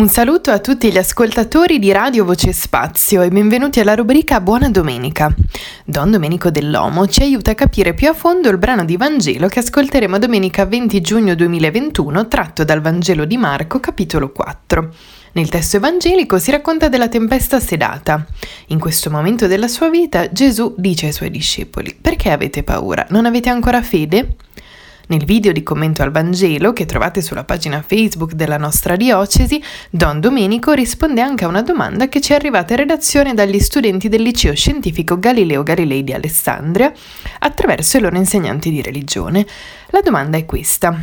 Un saluto a tutti gli ascoltatori di Radio Voce Spazio e benvenuti alla rubrica Buona Domenica. Don Domenico dell'Omo ci aiuta a capire più a fondo il brano di Vangelo che ascolteremo domenica 20 giugno 2021 tratto dal Vangelo di Marco capitolo 4. Nel testo evangelico si racconta della tempesta sedata. In questo momento della sua vita Gesù dice ai suoi discepoli, perché avete paura? Non avete ancora fede? Nel video di commento al Vangelo, che trovate sulla pagina Facebook della nostra diocesi, Don Domenico risponde anche a una domanda che ci è arrivata in redazione dagli studenti del liceo scientifico Galileo Galilei di Alessandria attraverso i loro insegnanti di religione. La domanda è questa.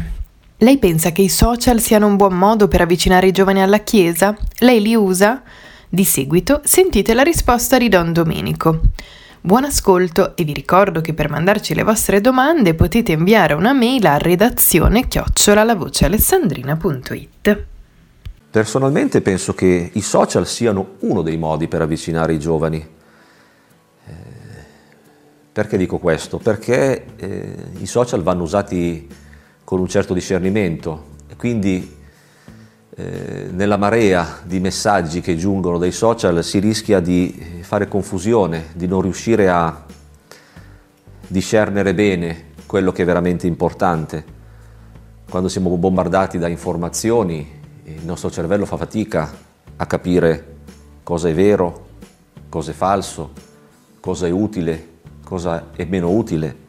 Lei pensa che i social siano un buon modo per avvicinare i giovani alla Chiesa? Lei li usa? Di seguito sentite la risposta di Don Domenico. Buon ascolto e vi ricordo che per mandarci le vostre domande potete inviare una mail a redazione chiocciolalavocealessandrina.it. Personalmente penso che i social siano uno dei modi per avvicinare i giovani. Eh, perché dico questo? Perché eh, i social vanno usati con un certo discernimento e quindi eh, nella marea di messaggi che giungono dai social si rischia di fare confusione, di non riuscire a discernere bene quello che è veramente importante. Quando siamo bombardati da informazioni, il nostro cervello fa fatica a capire cosa è vero, cosa è falso, cosa è utile, cosa è meno utile.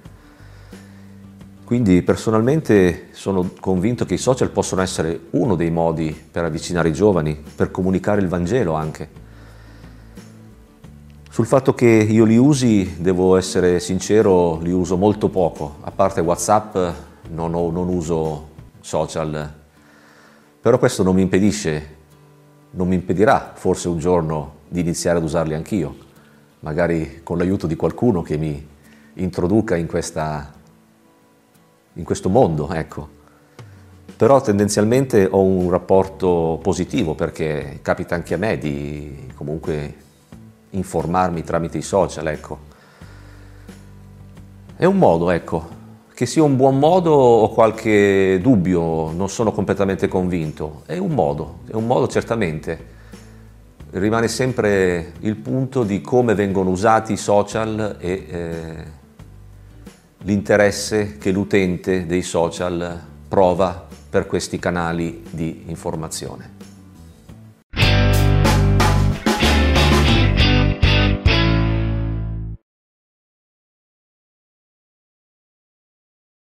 Quindi personalmente sono convinto che i social possono essere uno dei modi per avvicinare i giovani, per comunicare il Vangelo anche. Sul fatto che io li usi, devo essere sincero, li uso molto poco. A parte Whatsapp non, ho, non uso social, però questo non mi impedisce, non mi impedirà forse un giorno di iniziare ad usarli anch'io, magari con l'aiuto di qualcuno che mi introduca in questa in questo mondo, ecco. Però tendenzialmente ho un rapporto positivo perché capita anche a me di comunque informarmi tramite i social, ecco. È un modo, ecco, che sia un buon modo ho qualche dubbio, non sono completamente convinto. È un modo, è un modo certamente. Rimane sempre il punto di come vengono usati i social e eh, l'interesse che l'utente dei social prova per questi canali di informazione.